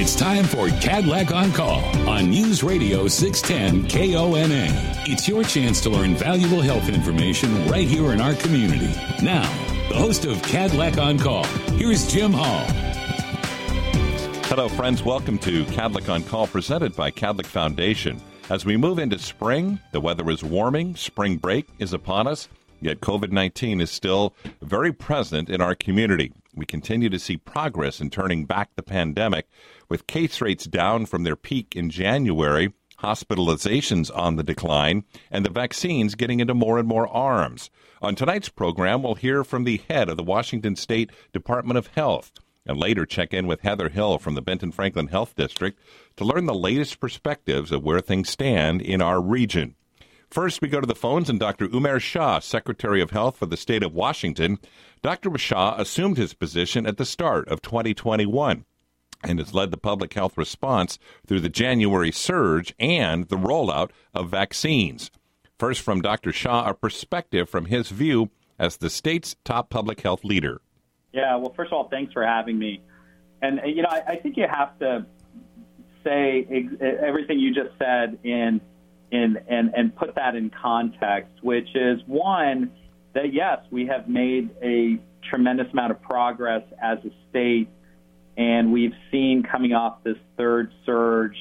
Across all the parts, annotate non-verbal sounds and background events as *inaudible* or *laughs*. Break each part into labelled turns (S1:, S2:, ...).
S1: It's time for Kadlec on Call on News Radio 610 KONA. It's your chance to learn valuable health information right here in our community. Now, the host of Kadlec on Call, here's Jim Hall.
S2: Hello, friends. Welcome to Kadlec on Call, presented by Kadlec Foundation. As we move into spring, the weather is warming, spring break is upon us, yet COVID 19 is still very present in our community. We continue to see progress in turning back the pandemic, with case rates down from their peak in January, hospitalizations on the decline, and the vaccines getting into more and more arms. On tonight's program, we'll hear from the head of the Washington State Department of Health and later check in with Heather Hill from the Benton Franklin Health District to learn the latest perspectives of where things stand in our region. First, we go to the phones and Dr. Umair Shah, Secretary of Health for the state of Washington. Dr. Shah assumed his position at the start of 2021 and has led the public health response through the January surge and the rollout of vaccines. First, from Dr. Shah, a perspective from his view as the state's top public health leader.
S3: Yeah, well, first of all, thanks for having me. And, uh, you know, I, I think you have to say ex- everything you just said in in, and, and put that in context, which is one, that yes, we have made a tremendous amount of progress as a state, and we've seen coming off this third surge,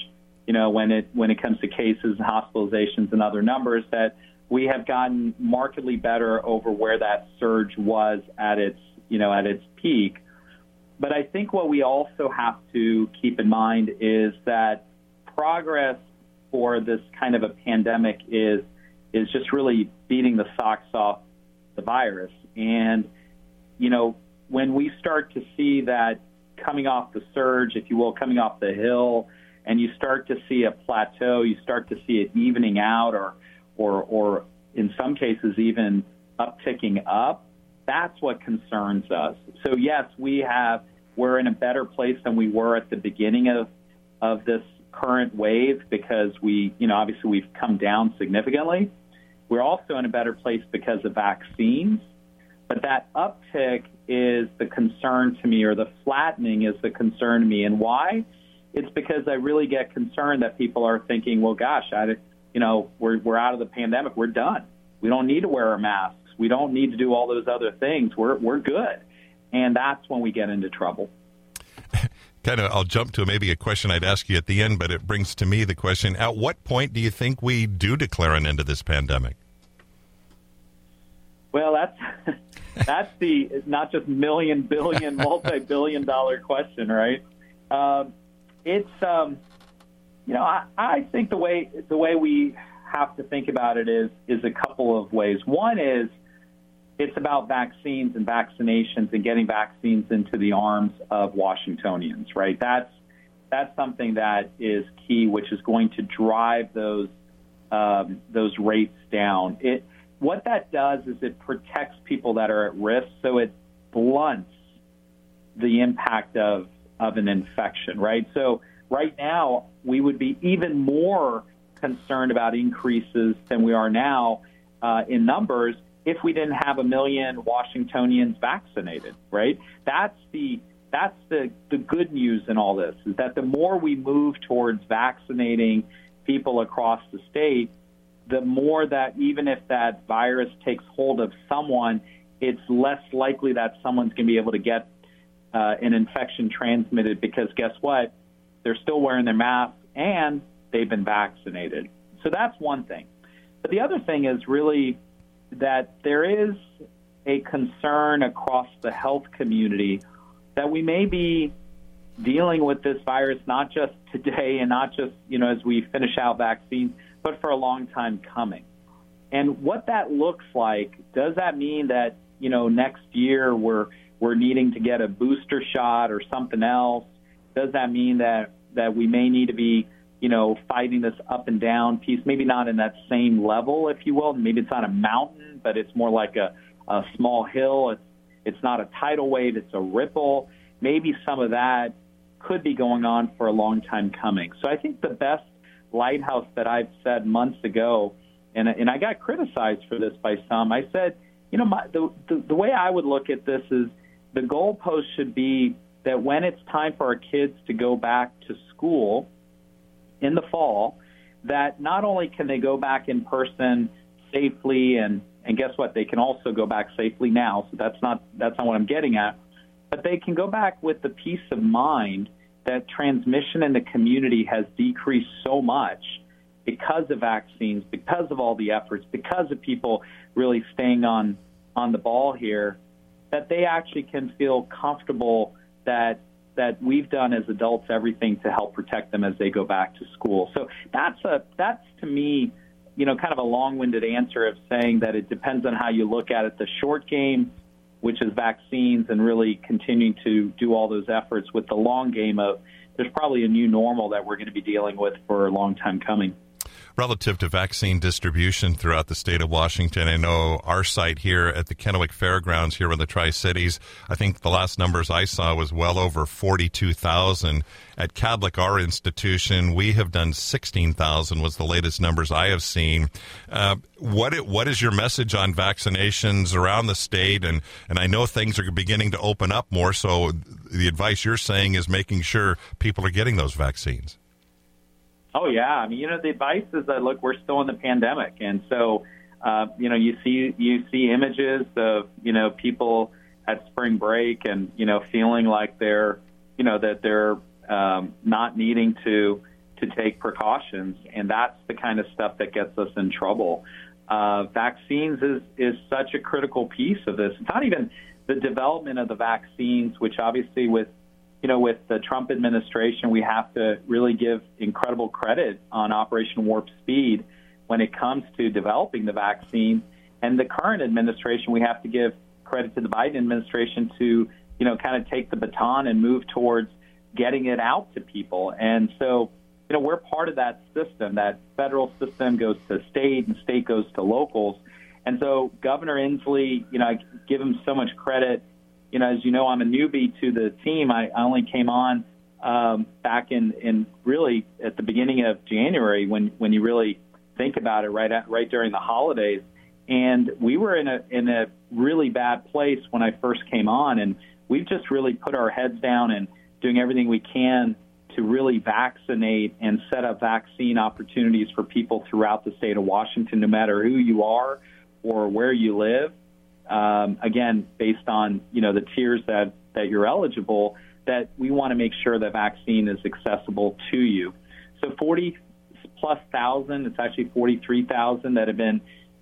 S3: you know, when it when it comes to cases and hospitalizations and other numbers, that we have gotten markedly better over where that surge was at its you know at its peak. But I think what we also have to keep in mind is that progress for this kind of a pandemic is is just really beating the socks off the virus. And you know, when we start to see that coming off the surge, if you will, coming off the hill, and you start to see a plateau, you start to see it evening out, or or or in some cases even upticking up. That's what concerns us. So yes, we have we're in a better place than we were at the beginning of of this current wave because we, you know, obviously we've come down significantly. We're also in a better place because of vaccines. But that uptick is the concern to me, or the flattening is the concern to me. And why? It's because I really get concerned that people are thinking, well, gosh, I, you know, we're, we're out of the pandemic. We're done. We don't need to wear our masks. We don't need to do all those other things. We're, we're good. And that's when we get into trouble *laughs*
S2: kind of I'll jump to maybe a question I'd ask you at the end, but it brings to me the question: At what point do you think we do declare an end to this pandemic?
S3: Well, that's *laughs* that's the not just million, billion, *laughs* multi-billion dollar question, right? Um, it's um, you know I, I think the way the way we have to think about it is is a couple of ways. One is it's about vaccines and vaccinations and getting vaccines into the arms of Washingtonians, right? That's that's something that is key, which is going to drive those um, those rates down. It what that does is it protects people that are at risk, so it blunts the impact of of an infection, right? So right now we would be even more concerned about increases than we are now uh, in numbers if we didn't have a million Washingtonians vaccinated, right? That's the that's the, the good news in all this is that the more we move towards vaccinating people across the state, the more that even if that virus takes hold of someone, it's less likely that someone's going to be able to get uh, an infection transmitted because guess what? They're still wearing their mask and they've been vaccinated. So that's one thing. But the other thing is really that there is a concern across the health community that we may be dealing with this virus not just today and not just you know as we finish out vaccines, but for a long time coming. And what that looks like, does that mean that you know next year we're we're needing to get a booster shot or something else? Does that mean that that we may need to be you know, fighting this up and down piece, maybe not in that same level, if you will. Maybe it's not a mountain, but it's more like a, a small hill. It's, it's not a tidal wave, it's a ripple. Maybe some of that could be going on for a long time coming. So I think the best lighthouse that I've said months ago, and, and I got criticized for this by some, I said, you know, my, the, the, the way I would look at this is the goalpost should be that when it's time for our kids to go back to school in the fall, that not only can they go back in person safely and and guess what? They can also go back safely now. So that's not that's not what I'm getting at. But they can go back with the peace of mind that transmission in the community has decreased so much because of vaccines because of all the efforts because of people really staying on on the ball here that they actually can feel comfortable that that we've done as adults everything to help protect them as they go back to school. So that's a that's to me, you know, kind of a long-winded answer of saying that it depends on how you look at it. The short game, which is vaccines, and really continuing to do all those efforts with the long game of there's probably a new normal that we're going to be dealing with for a long time coming
S2: relative to vaccine distribution throughout the state of Washington. I know our site here at the Kennewick Fairgrounds here in the Tri Cities, I think the last numbers I saw was well over 42,000. At Kadlec, our institution, we have done 16,000 was the latest numbers I have seen. Uh, what what is your message on vaccinations around the state? And, and I know things are beginning to open up more, so the advice you're saying is making sure people are getting those vaccines.
S3: Oh yeah, I mean, you know, the advice is that look, we're still in the pandemic, and so uh, you know, you see you see images of you know people at spring break, and you know, feeling like they're you know that they're um, not needing to to take precautions, and that's the kind of stuff that gets us in trouble. Uh, vaccines is is such a critical piece of this. It's not even the development of the vaccines, which obviously with you know, with the Trump administration, we have to really give incredible credit on Operation Warp Speed when it comes to developing the vaccine. And the current administration, we have to give credit to the Biden administration to, you know, kind of take the baton and move towards getting it out to people. And so, you know, we're part of that system. That federal system goes to state and state goes to locals. And so Governor Inslee, you know, I give him so much credit you know, as you know, I'm a newbie to the team. I, I only came on um, back in, in really at the beginning of January when, when you really think about it, right at, right during the holidays. And we were in a in a really bad place when I first came on, and we've just really put our heads down and doing everything we can to really vaccinate and set up vaccine opportunities for people throughout the state of Washington, no matter who you are or where you live um, again, based on you know the tiers that that you're eligible, that we want to make sure the vaccine is accessible to you. So 40 plus thousand, it's actually 43,000 that have been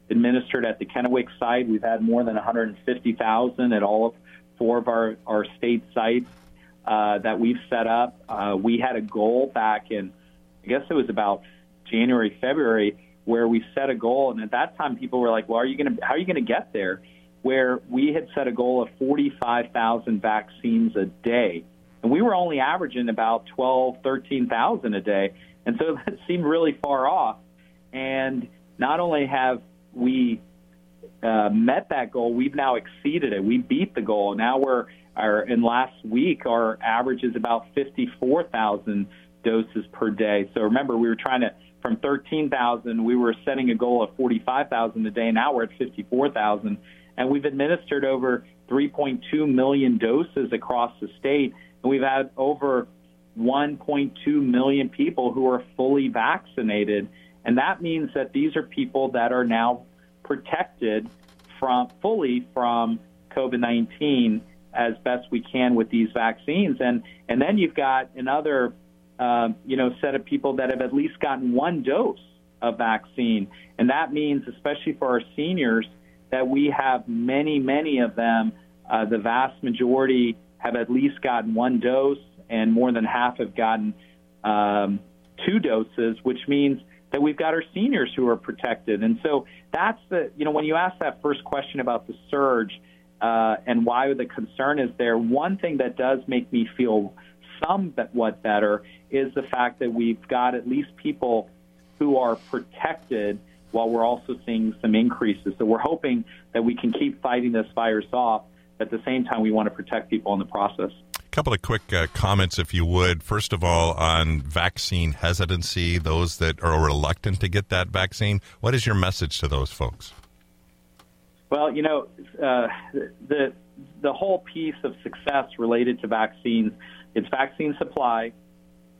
S3: administered at the Kennewick site. We've had more than 150,000 at all of four of our, our state sites uh, that we've set up. Uh, we had a goal back in, I guess it was about January, February, where we set a goal, and at that time people were like, "Well, are you going to? How are you going to get there?" Where we had set a goal of 45,000 vaccines a day. And we were only averaging about 12, 13,000 a day. And so *laughs* that seemed really far off. And not only have we uh, met that goal, we've now exceeded it. We beat the goal. Now we're, our, in last week, our average is about 54,000 doses per day. So remember, we were trying to, from 13,000, we were setting a goal of 45,000 a day. Now we're at 54,000 and we've administered over 3.2 million doses across the state, and we've had over 1.2 million people who are fully vaccinated. And that means that these are people that are now protected from fully from COVID 19 as best we can with these vaccines. And and then you've got another uh, you know set of people that have at least gotten one dose of vaccine, and that means especially for our seniors that we have many, many of them. Uh, the vast majority have at least gotten one dose, and more than half have gotten um, two doses, which means that we've got our seniors who are protected. And so that's the, you know, when you ask that first question about the surge uh, and why the concern is there, one thing that does make me feel somewhat better is the fact that we've got at least people who are protected while we're also seeing some increases. So we're hoping that we can keep fighting this virus off. At the same time, we want to protect people in the process.
S2: A couple of quick uh, comments, if you would. First of all, on vaccine hesitancy, those that are reluctant to get that vaccine, what is your message to those folks?
S3: Well, you know, uh, the the whole piece of success related to vaccines, it's vaccine supply,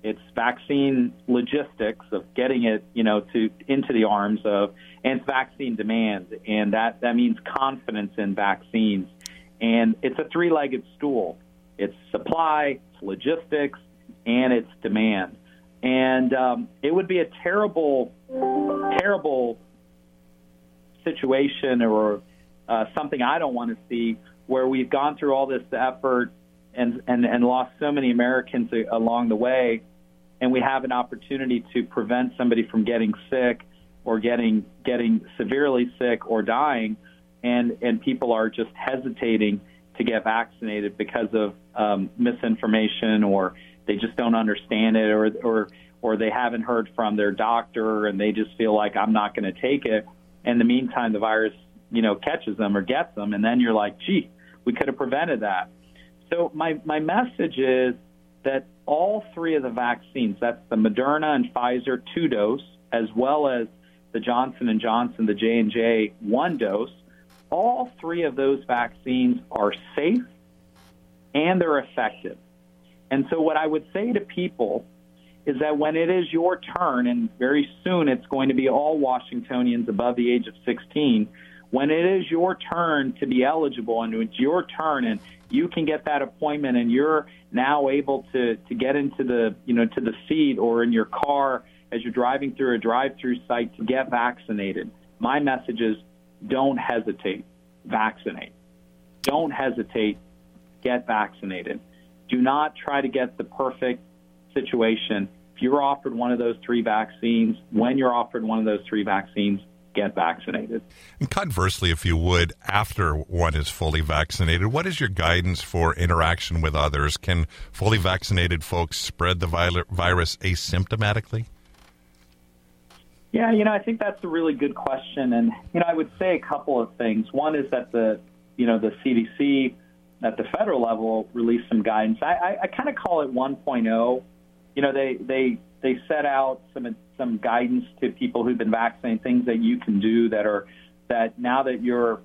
S3: it's vaccine logistics of getting it, you know, to into the arms of, and vaccine demand, and that that means confidence in vaccines, and it's a three-legged stool. It's supply, it's logistics, and it's demand. And um, it would be a terrible, terrible situation or uh, something I don't want to see where we've gone through all this effort and, and, and lost so many Americans along the way, and we have an opportunity to prevent somebody from getting sick or getting getting severely sick or dying, and and people are just hesitating to get vaccinated because of um, misinformation or they just don't understand it or or or they haven't heard from their doctor and they just feel like I'm not going to take it. In the meantime, the virus you know catches them or gets them, and then you're like, gee, we could have prevented that. So my my message is that all three of the vaccines, that's the Moderna and Pfizer two dose, as well as the Johnson and Johnson, the J and J one dose, all three of those vaccines are safe and they're effective. And so, what I would say to people is that when it is your turn, and very soon it's going to be all Washingtonians above the age of 16, when it is your turn to be eligible and it's your turn and you can get that appointment and you're now able to, to get into the, you know, to the seat or in your car as you're driving through a drive-through site to get vaccinated. My message is don't hesitate. Vaccinate. Don't hesitate. Get vaccinated. Do not try to get the perfect situation. If you're offered one of those three vaccines, when you're offered one of those three vaccines, get vaccinated.
S4: And conversely, if you would, after one is fully vaccinated, what is your guidance for interaction with others? Can fully vaccinated folks spread the virus asymptomatically?
S3: Yeah, you know, I think that's a really good question, and you know, I would say a couple of things. One is that the, you know, the CDC at the federal level released some guidance. I, I, I kind of call it 1.0. You know, they they they set out some some guidance to people who've been vaccinated, things that you can do that are that now that you're,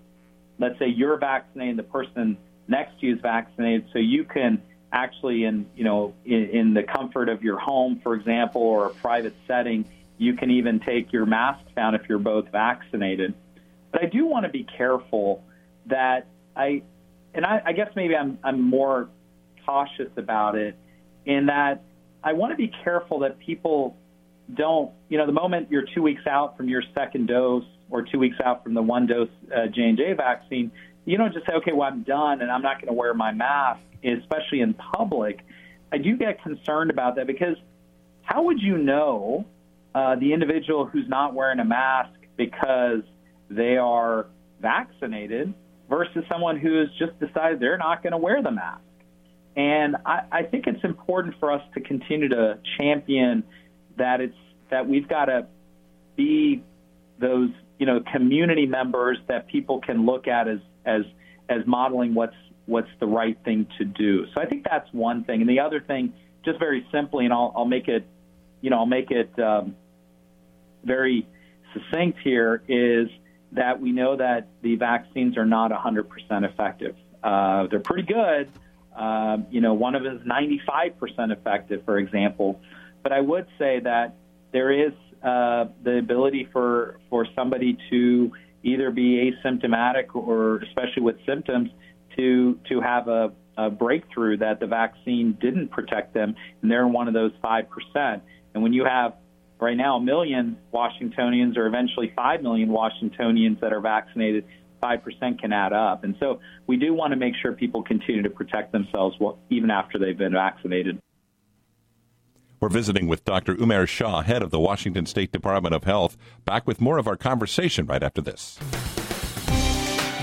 S3: let's say you're vaccinated, the person next to you is vaccinated, so you can actually in you know in, in the comfort of your home, for example, or a private setting you can even take your mask down if you're both vaccinated. But I do want to be careful that I, and I, I guess maybe I'm, I'm more cautious about it in that I want to be careful that people don't, you know, the moment you're two weeks out from your second dose or two weeks out from the one dose uh, J&J vaccine, you don't just say, okay, well, I'm done and I'm not going to wear my mask, especially in public. I do get concerned about that because how would you know uh, the individual who's not wearing a mask because they are vaccinated versus someone who has just decided they're not going to wear the mask. And I, I think it's important for us to continue to champion that it's that we've got to be those you know community members that people can look at as as as modeling what's what's the right thing to do. So I think that's one thing. And the other thing, just very simply, and I'll, I'll make it you know, I'll make it um, very succinct here, is that we know that the vaccines are not 100% effective. Uh, they're pretty good. Uh, you know, one of them is 95% effective, for example. But I would say that there is uh, the ability for for somebody to either be asymptomatic or, especially with symptoms, to to have a, a breakthrough that the vaccine didn't protect them, and they're one of those five percent. And when you have right now a million Washingtonians or eventually 5 million Washingtonians that are vaccinated, 5% can add up. And so we do want to make sure people continue to protect themselves even after they've been vaccinated.
S2: We're visiting with Dr. Umair Shah, head of the Washington State Department of Health. Back with more of our conversation right after this.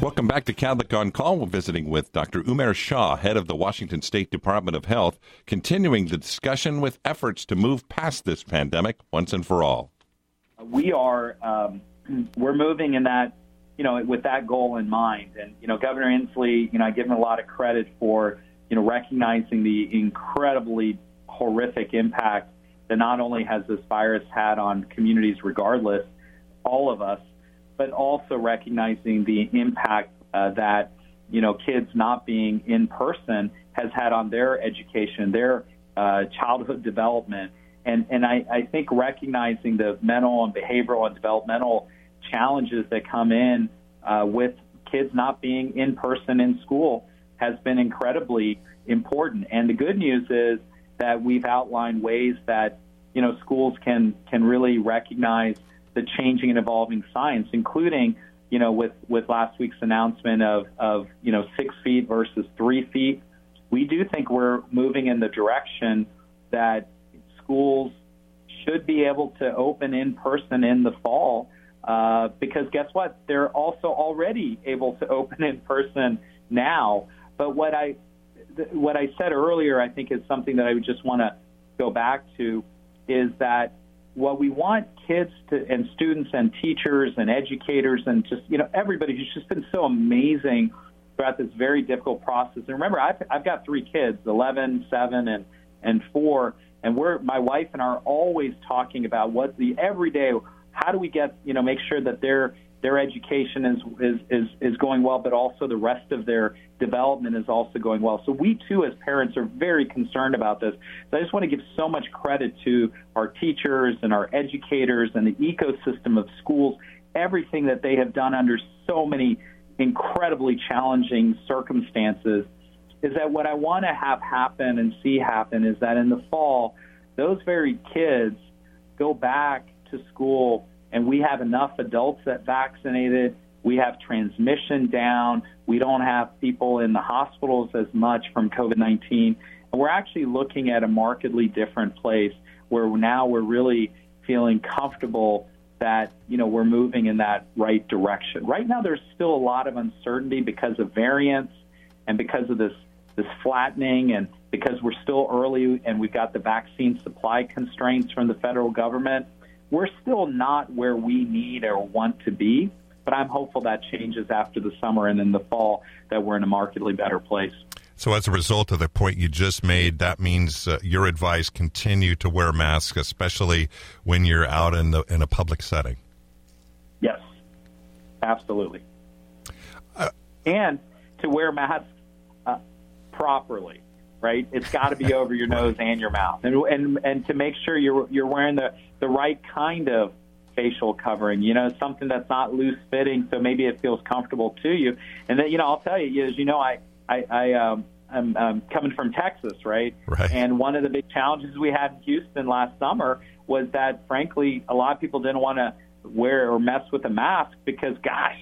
S2: Welcome back to Kadlec on Call. We're visiting with Dr. Umair Shah, head of the Washington State Department of Health, continuing the discussion with efforts to move past this pandemic once and for all.
S3: We are um, *clears throat* we're moving in that you know with that goal in mind, and you know Governor Inslee, you know I give him a lot of credit for you know recognizing the incredibly horrific impact that not only has this virus had on communities, regardless, all of us but also recognizing the impact uh, that you know kids not being in person has had on their education, their uh, childhood development, and and I, I think recognizing the mental and behavioral and developmental challenges that come in uh, with kids not being in person in school has been incredibly important. And the good news is that we've outlined ways that you know schools can can really recognize the changing and evolving science, including, you know, with, with last week's announcement of, of, you know, six feet versus three feet. We do think we're moving in the direction that schools should be able to open in person in the fall uh, because guess what? They're also already able to open in person now. But what I what I said earlier, I think, is something that I would just want to go back to, is that what we want kids to, and students and teachers and educators and just you know everybody who's just been so amazing throughout this very difficult process. And remember, I've, I've got three kids, 11, 7, and and 4, and we're my wife and I are always talking about what the everyday how do we get you know make sure that they're their education is, is, is, is going well, but also the rest of their development is also going well. So we too, as parents, are very concerned about this. So I just want to give so much credit to our teachers and our educators and the ecosystem of schools, everything that they have done under so many incredibly challenging circumstances. Is that what I want to have happen and see happen is that in the fall, those very kids go back to school and we have enough adults that vaccinated. We have transmission down. We don't have people in the hospitals as much from COVID 19. And we're actually looking at a markedly different place where now we're really feeling comfortable that you know we're moving in that right direction. Right now, there's still a lot of uncertainty because of variants and because of this this flattening, and because we're still early and we've got the vaccine supply constraints from the federal government we're still not where we need or want to be, but I'm hopeful that changes after the summer and in the fall that we're in a markedly better place.
S4: So, as a result of the point you just made, that means uh, your advice continue to wear masks, especially when you're out in the in a public setting.
S3: Yes, absolutely, uh, and to wear masks uh, properly right? It's got to be over your nose and your mouth, and and and to make sure you're you're wearing the the right kind of facial covering. You know, something that's not loose fitting, so maybe it feels comfortable to you. And then, you know, I'll tell you, as you know, I I, I um, I'm um, coming from Texas, right?
S4: Right.
S3: And one of the big challenges we had in Houston last summer was that, frankly, a lot of people didn't want to wear or mess with a mask because, gosh,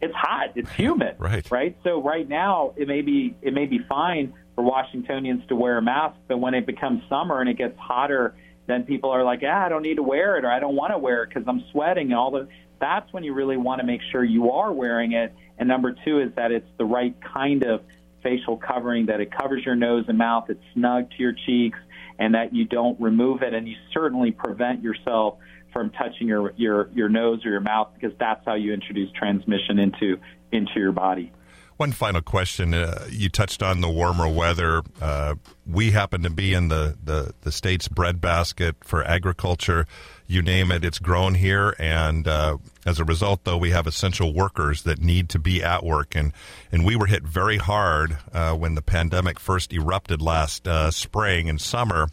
S3: it's hot, it's humid,
S4: right?
S3: Right. So right now, it may be it may be fine for Washingtonians to wear a mask, but when it becomes summer and it gets hotter, then people are like, ah, I don't need to wear it or I don't want to wear it because I'm sweating and all the. That's when you really want to make sure you are wearing it. And number two is that it's the right kind of facial covering, that it covers your nose and mouth, it's snug to your cheeks, and that you don't remove it, and you certainly prevent yourself from touching your your your nose or your mouth because that's how you introduce transmission into into your body.
S4: One final question. Uh, you touched on the warmer weather. Uh, we happen to be in the, the, the state's breadbasket for agriculture. You name it, it's grown here. And uh, as a result, though, we have essential workers that need to be at work. And, and we were hit very hard uh, when the pandemic first erupted last uh, spring and summer.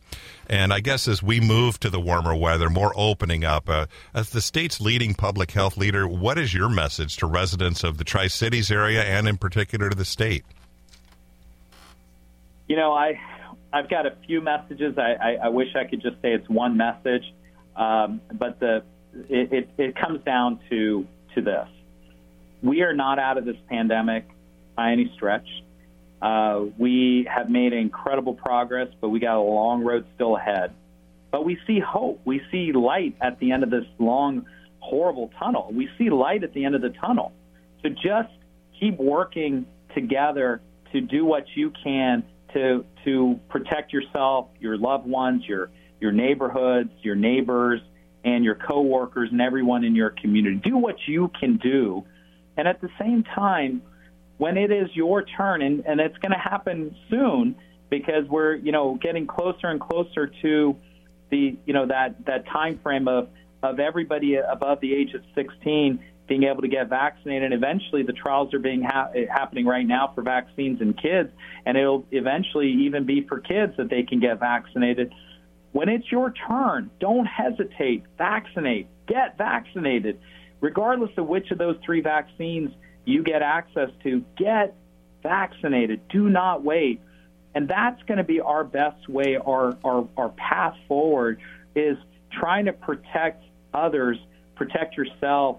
S4: And I guess as we move to the warmer weather, more opening up, uh, as the state's leading public health leader, what is your message to residents of the Tri Cities area and in particular to the state?
S3: You know, I I've got a few messages. I, I, I wish I could just say it's one message, um, but the it, it, it comes down to to this: we are not out of this pandemic by any stretch. Uh, we have made incredible progress, but we got a long road still ahead. But we see hope. We see light at the end of this long, horrible tunnel. We see light at the end of the tunnel. So just keep working together to do what you can to to protect yourself, your loved ones, your your neighborhoods, your neighbors, and your coworkers and everyone in your community. Do what you can do, and at the same time, when it is your turn, and, and it's going to happen soon because we're you know getting closer and closer to the you know that that time frame of of everybody above the age of 16 being able to get vaccinated. And eventually, the trials are being ha- happening right now for vaccines in kids, and it'll eventually even be for kids that they can get vaccinated. When it's your turn, don't hesitate. Vaccinate. Get vaccinated. Regardless of which of those three vaccines you get access to, get vaccinated. Do not wait. And that's going to be our best way, our, our, our path forward is trying to protect others, protect yourself,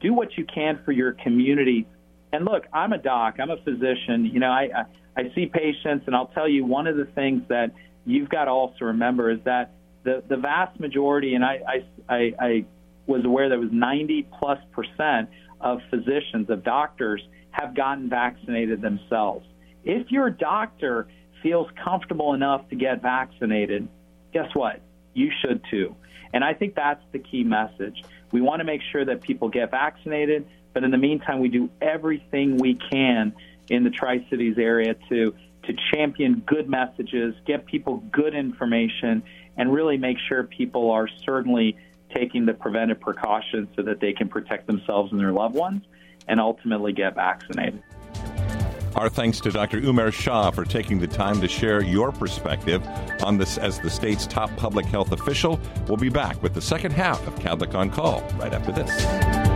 S3: do what you can for your community. And look, I'm a doc, I'm a physician. You know, I, I, I see patients, and I'll tell you one of the things that you've got to also remember is that the, the vast majority, and I, I, I, I was aware that was 90 plus percent of physicians, of doctors, have gotten vaccinated themselves. If your doctor feels comfortable enough to get vaccinated, guess what? You should too. And I think that's the key message. We want to make sure that people get vaccinated, but in the meantime, we do everything we can in the Tri Cities area to to champion good messages, get people good information, and really make sure people are certainly taking the preventive precautions so that they can protect themselves and their loved ones and ultimately get vaccinated.
S2: Our thanks to Dr. Umair Shah for taking the time to share your perspective on this as the state's top public health official. We'll be back with the second half of Kadlec on Call right after this.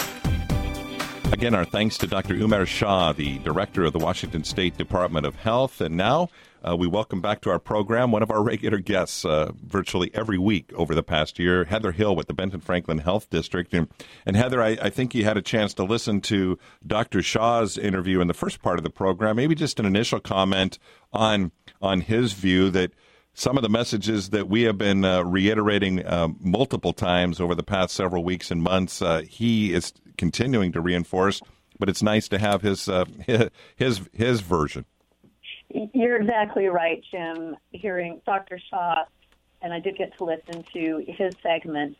S2: Again, our thanks to Dr. Umair Shah, the director of the Washington State Department of Health. And now uh, we welcome back to our program one of our regular guests uh, virtually every week over the past year, Heather Hill with the Benton Franklin Health District. And, and Heather, I, I, think you had a chance to listen to Dr. Shah's interview in the first part of the program. Maybe just an initial comment on on his view that some of the messages that we have been uh, reiterating uh, multiple times over the past several weeks and months, uh, he is continuing to reinforce. But it's nice to have his uh, *laughs* his his version.
S5: You're exactly right, Jim. Hearing Dr. Shah, and I did get to listen to his segment.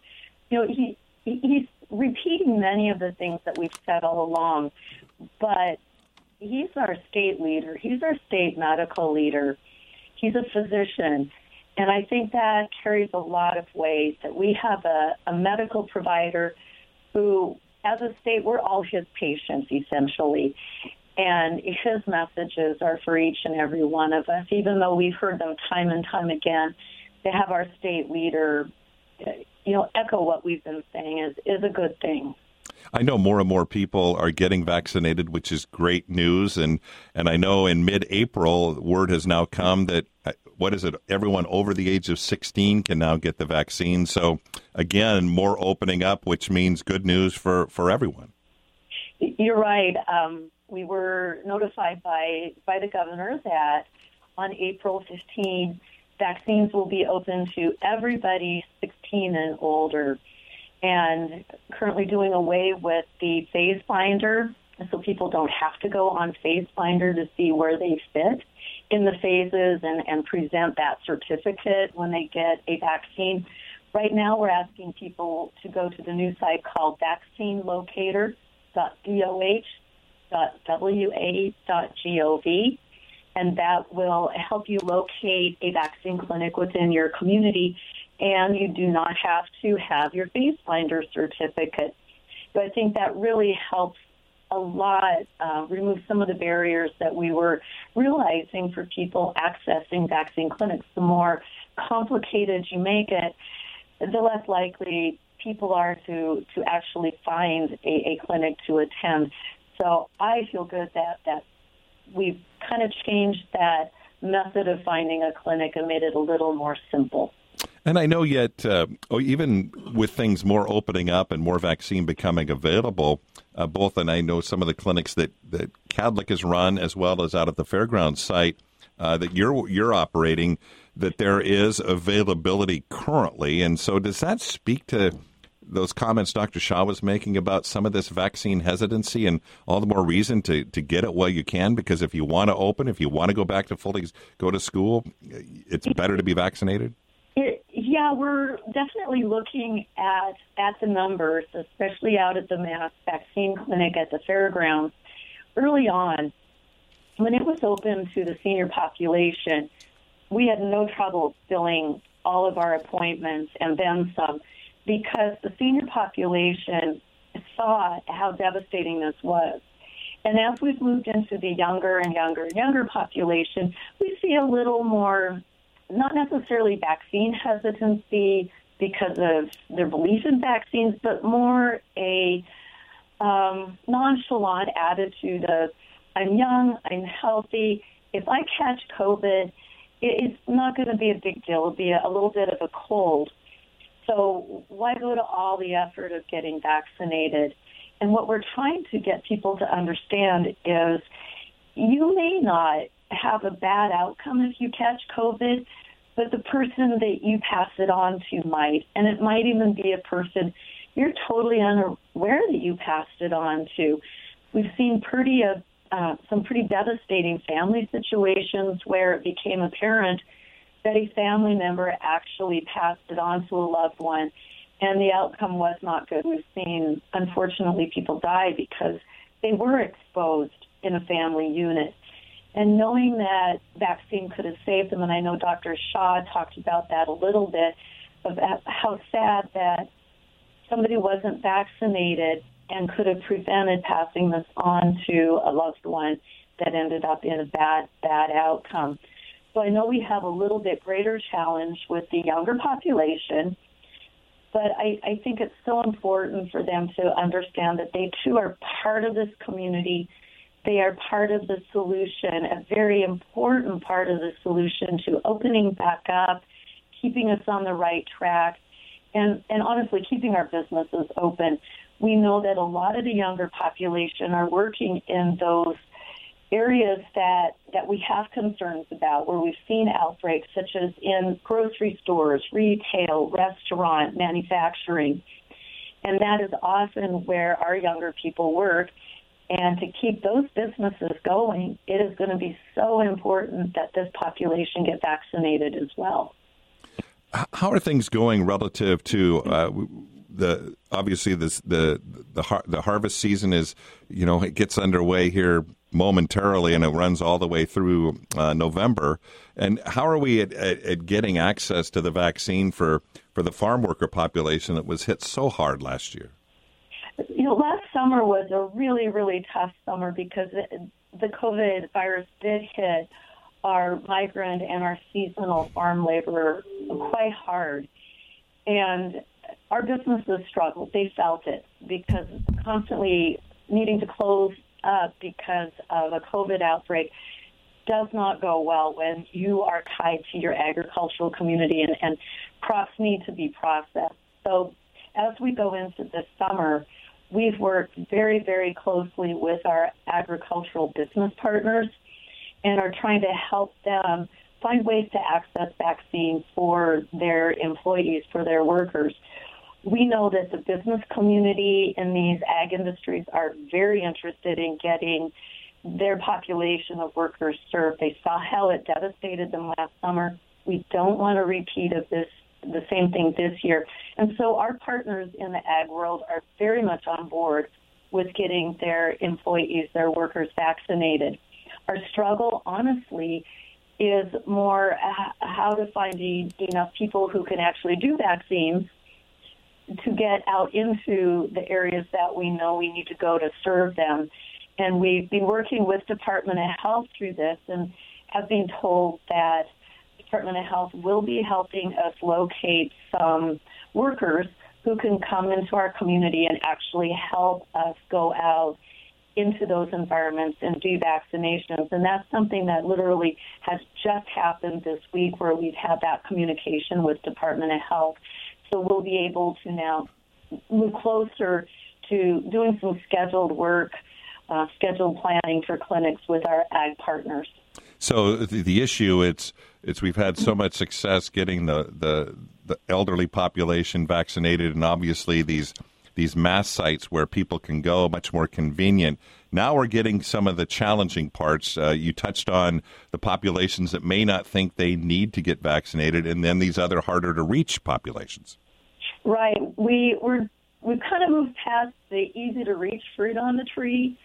S5: You know, he he's repeating many of the things that we've said all along, but he's our state leader. He's our state medical leader. He's a physician. And I think that carries a lot of weight that we have a, a medical provider who, as a state, we're all his patients essentially. And his messages are for each and every one of us, even though we've heard them time and time again. To have our state leader, you know, echo what we've been saying is is a good thing.
S2: I know more and more people are getting vaccinated, which is great news. And and I know in mid-April, word has now come that uh, what is it? Everyone over the age of 16 can now get the vaccine. So again, more opening up, which means good news for for everyone.
S5: You're right. Um, we were notified by by the governor that on April 15, vaccines will be open to everybody 16 and older, and currently doing away with the phase finder, so people don't have to go on phase finder to see where they fit in the phases and, and present that certificate when they get a vaccine. Right now, we're asking people to go to the new site called vaccinelocator.doh wa.gov, and that will help you locate a vaccine clinic within your community. And you do not have to have your phase finder certificate. So I think that really helps a lot uh, remove some of the barriers that we were realizing for people accessing vaccine clinics. The more complicated you make it, the less likely people are to, to actually find a, a clinic to attend. So I feel good that that we've kind of changed that method of finding a clinic and made it a little more simple.
S2: And I know yet, uh, oh, even with things more opening up and more vaccine becoming available, uh, both, and I know some of the clinics that, that Kadlec has run, as well as out at the fairgrounds site uh, that you're you're operating, that there is availability currently. And so, does that speak to those comments Dr. Shah was making about some of this vaccine hesitancy and all the more reason to, to get it while you can? Because if you want to open, if you want to go back to fully go to school, it's better to be vaccinated.
S5: Yeah, we're definitely looking at at the numbers, especially out at the mass vaccine clinic at the fairgrounds. Early on, when it was open to the senior population, we had no trouble filling all of our appointments and then some because the senior population saw how devastating this was. And as we've moved into the younger and younger and younger population, we see a little more, not necessarily vaccine hesitancy because of their belief in vaccines, but more a um, nonchalant attitude of, I'm young, I'm healthy. If I catch COVID, it's not going to be a big deal. It'll be a, a little bit of a cold. So why go to all the effort of getting vaccinated? And what we're trying to get people to understand is you may not have a bad outcome if you catch COVID, but the person that you pass it on to might. And it might even be a person you're totally unaware that you passed it on to. We've seen pretty uh, uh, some pretty devastating family situations where it became apparent that a family member actually passed it on to a loved one, and the outcome was not good. We've seen, unfortunately, people die because they were exposed in a family unit. And knowing that vaccine could have saved them, and I know Dr. Shah talked about that a little bit, of how sad that somebody wasn't vaccinated and could have prevented passing this on to a loved one that ended up in a bad, bad outcome. So I know we have a little bit greater challenge with the younger population, but I, I think it's so important for them to understand that they too are part of this community. They are part of the solution, a very important part of the solution to opening back up, keeping us on the right track, and, and honestly keeping our businesses open. We know that a lot of the younger population are working in those areas that, that we have concerns about where we've seen outbreaks, such as in grocery stores, retail, restaurant, manufacturing. And that is often where our younger people work. And to keep those businesses going, it is going to be so important that this population get vaccinated as well.
S2: How are things going relative to uh, the obviously this, the the har- the harvest season is you know it gets underway here momentarily and it runs all the way through uh, November. And how are we at, at, at, getting access to the vaccine for, for the farm worker population that was hit so hard last year?
S5: You know, summer was a really, really tough summer because it, the COVID virus did hit our migrant and our seasonal farm labor quite hard. And our businesses struggled. They felt it because constantly needing to close up because of a COVID outbreak does not go well when you are tied to your agricultural community and, and crops need to be processed. So as we go into this summer, we've worked very, very closely with our agricultural business partners and are trying to help them find ways to access vaccines for their employees, for their workers we know that the business community in these ag industries are very interested in getting their population of workers served. They saw how it devastated them last summer. We don't want a repeat of this the same thing this year. And so our partners in the ag world are very much on board with getting their employees, their workers vaccinated. Our struggle, honestly, is more how to find enough people who can actually do vaccines to get out into the areas that we know we need to go to serve them. And we've been working with Department of Health through this and have been told that Department of Health will be helping us locate some workers who can come into our community and actually help us go out into those environments and do vaccinations. And that's something that literally has just happened this week where we've had that communication with Department of Health. So we'll be able to now move closer to doing some scheduled work, uh, scheduled planning for clinics with our ag partners.
S2: So the, the issue it's it's we've had so much success getting the, the the elderly population vaccinated, and obviously these these mass sites where people can go much more convenient. Now we're getting some of the challenging parts. Uh, you touched on the populations that may not think they need to get vaccinated, and then these other harder to reach populations.
S5: Right. We we're we've kind of moved past the easy to reach fruit on the tree,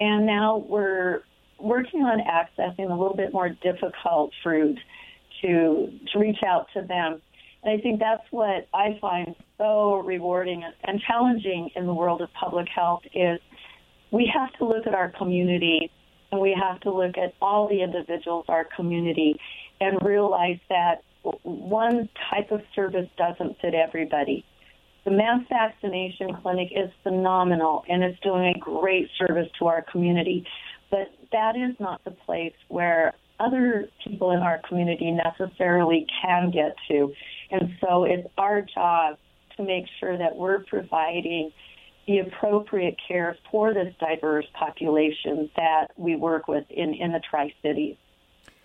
S5: and now we're working on accessing a little bit more difficult fruit to to reach out to them. And I think that's what I find so rewarding and challenging in the world of public health is we have to look at our community and we have to look at all the individuals, our community, and realize that one type of service doesn't fit everybody. The mass vaccination clinic is phenomenal and it's doing a great service to our community, but that is not the place where other people in our community necessarily can get to. And so it's our job to make sure that we're providing the appropriate care for this diverse population that we work with in, in the Tri Cities.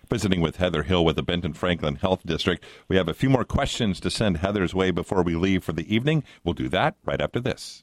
S2: Visiting with Heather Hill with the Benton Franklin Health District. We have a few more questions to send Heather's way before we leave for the evening. We'll do that right after this.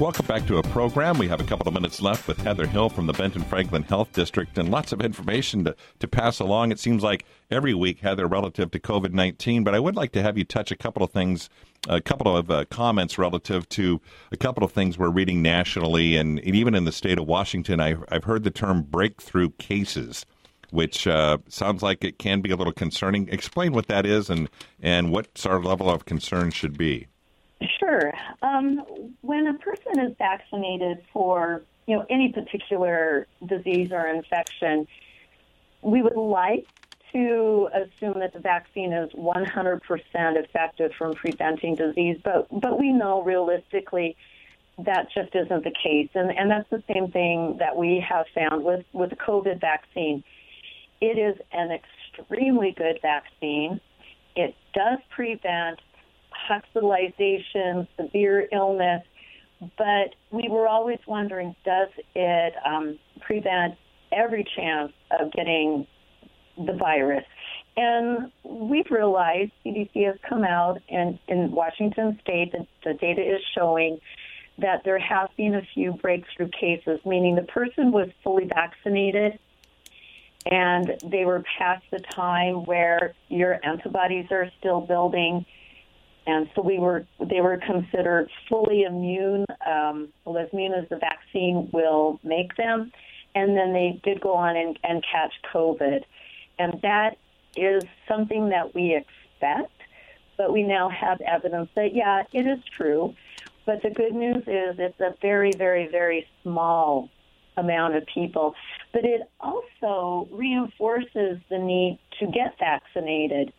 S2: Welcome back to a program. We have a couple of minutes left with Heather Hill from the Benton Franklin Health District and lots of information to, to pass along. It seems like every week, Heather, relative to COVID 19, but I would like to have you touch a couple of things, a couple of uh, comments relative to a couple of things we're reading nationally and, and even in the state of Washington. I, I've heard the term breakthrough cases which uh, sounds like it can be a little concerning. Explain what that is and, and what our level of concern should be.
S5: Sure. Um, when a person is vaccinated for you know any particular disease or infection, we would like to assume that the vaccine is 100% effective from preventing disease, but but we know realistically that just isn't the case, and and that's the same thing that we have found with with the COVID vaccine. It is an extremely good vaccine. It does prevent hospitalization, severe illness, but we were always wondering does it um, prevent every chance of getting the virus? And we've realized CDC has come out and in Washington state, the, the data is showing that there have been a few breakthrough cases, meaning the person was fully vaccinated and they were past the time where your antibodies are still building and so we were they were considered fully immune, um, well, as immune as the vaccine will make them, and then they did go on and, and catch COVID, and that is something that we expect, but we now have evidence that yeah, it is true. But the good news is it's a very, very, very small amount of people. But it also reinforces the need to get vaccinated.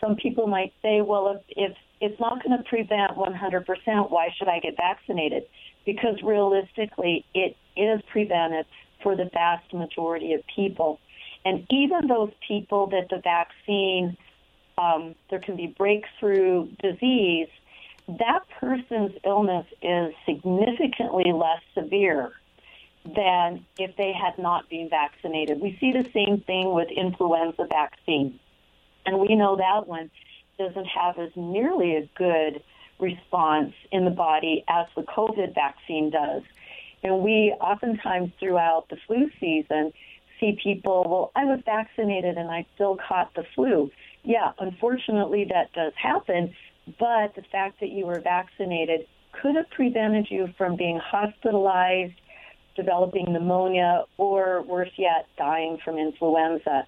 S5: Some people might say, well, if, if it's not going to prevent 100%. Why should I get vaccinated? Because realistically, it is prevented for the vast majority of people. And even those people that the vaccine, um, there can be breakthrough disease, that person's illness is significantly less severe than if they had not been vaccinated. We see the same thing with influenza vaccine. And we know that one doesn't have as nearly a good response in the body as the COVID vaccine does. And we oftentimes throughout the flu season see people, well, I was vaccinated and I still caught the flu. Yeah, unfortunately that does happen, but the fact that you were vaccinated could have prevented you from being hospitalized, developing pneumonia, or worse yet, dying from influenza.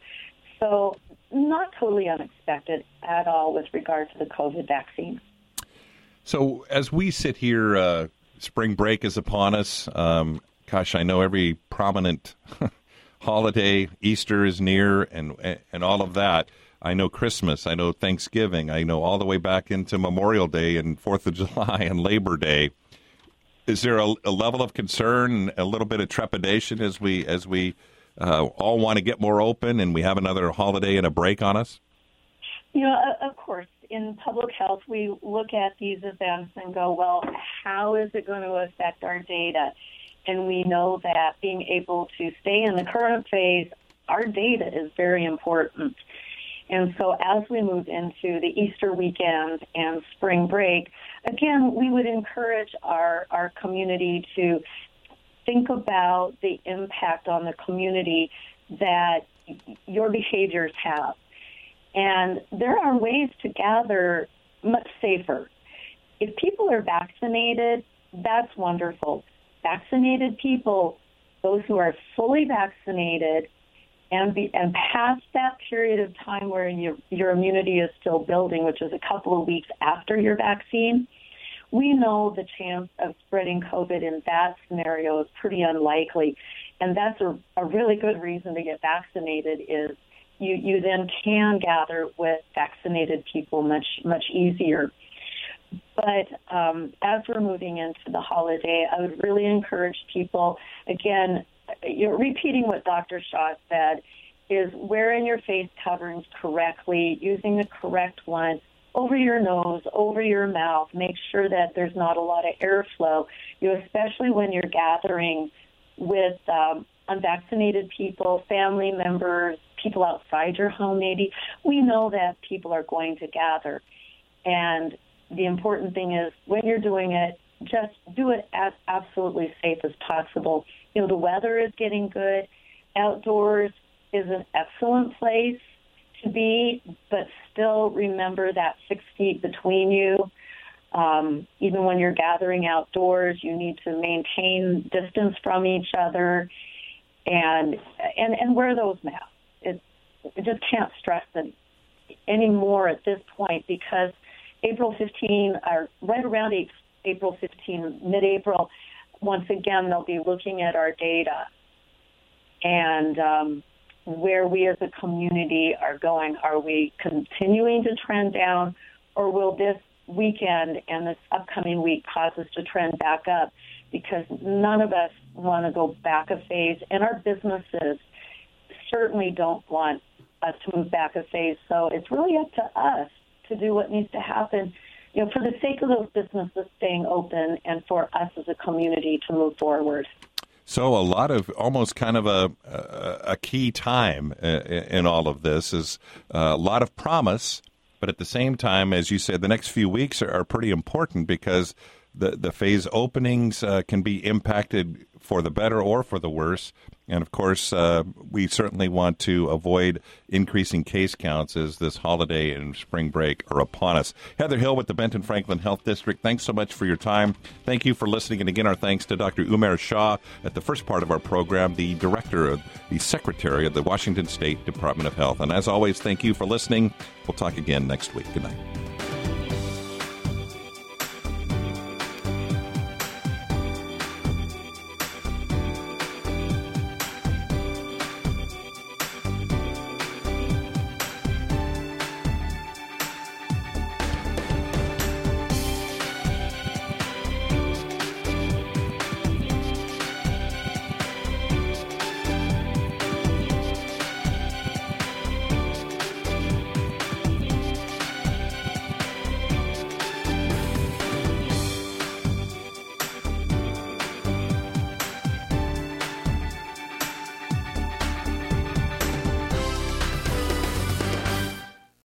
S5: So not totally unexpected at all with regard to the COVID vaccine.
S2: So, as we sit here, uh, spring break is upon us. Um, gosh, I know every prominent *laughs* holiday, Easter is near, and and all of that. I know Christmas, I know Thanksgiving, I know all the way back into Memorial Day and Fourth of *laughs* July and Labor Day. Is there a, a level of concern, a little bit of trepidation as we as we uh, all want to get more open and we have another holiday and a break on us?
S5: You know, of course, in public health, we look at these events and go, well, how is it going to affect our data? And we know that being able to stay in the current phase, our data is very important. And so as we move into the Easter weekend and spring break, again, we would encourage our, our community to think about the impact on the community that your behaviors have. And there are ways to gather much safer. If people are vaccinated, that's wonderful. Vaccinated people, those who are fully vaccinated, and be, and past that period of time where your your immunity is still building, which is a couple of weeks after your vaccine, we know the chance of spreading COVID in that scenario is pretty unlikely. And that's a, a really good reason to get vaccinated is you, you then can gather with vaccinated people much, much easier. But um, as we're moving into the holiday, I would really encourage people, again, you're repeating what Dr. Shah said, is wearing your face coverings correctly, using the correct one, over your nose, over your mouth. Make sure that there's not a lot of airflow. You, especially when you're gathering with um, unvaccinated people, family members, people outside your home. Maybe we know that people are going to gather, and the important thing is when you're doing it, just do it as absolutely safe as possible. You know, the weather is getting good. Outdoors is an excellent place to be, but still remember that six feet between you. Um, even when you're gathering outdoors, you need to maintain distance from each other and and and wear those masks. It, it just can't stress it anymore at this point because April 15, or right around April 15, mid-April, once again they'll be looking at our data and um, where we as a community are going. Are we continuing to trend down, or will this weekend and this upcoming week cause us to trend back up? Because none of us want to go back a phase, and our businesses certainly don't want us to move back a phase. So it's really up to us to do what needs to happen, you know, for the sake of those businesses staying open and for us as a community to move forward.
S2: So a lot of almost kind of a a, key time in all of this is uh, a lot of promise, but at the same time, as you said, the next few weeks are, are pretty important because the the phase openings uh, can be impacted for the better or for the worse. And of course, uh, we certainly want to avoid increasing case counts as this holiday and spring break are upon us. Heather Hill with the Benton Franklin Health District, thanks so much for your time. Thank you for listening. And again, our thanks to Dr. Umair Shah at the first part of our program, the director of the secretary of the Washington State Department of Health. And as always, thank you for listening. We'll talk again next week. Good night.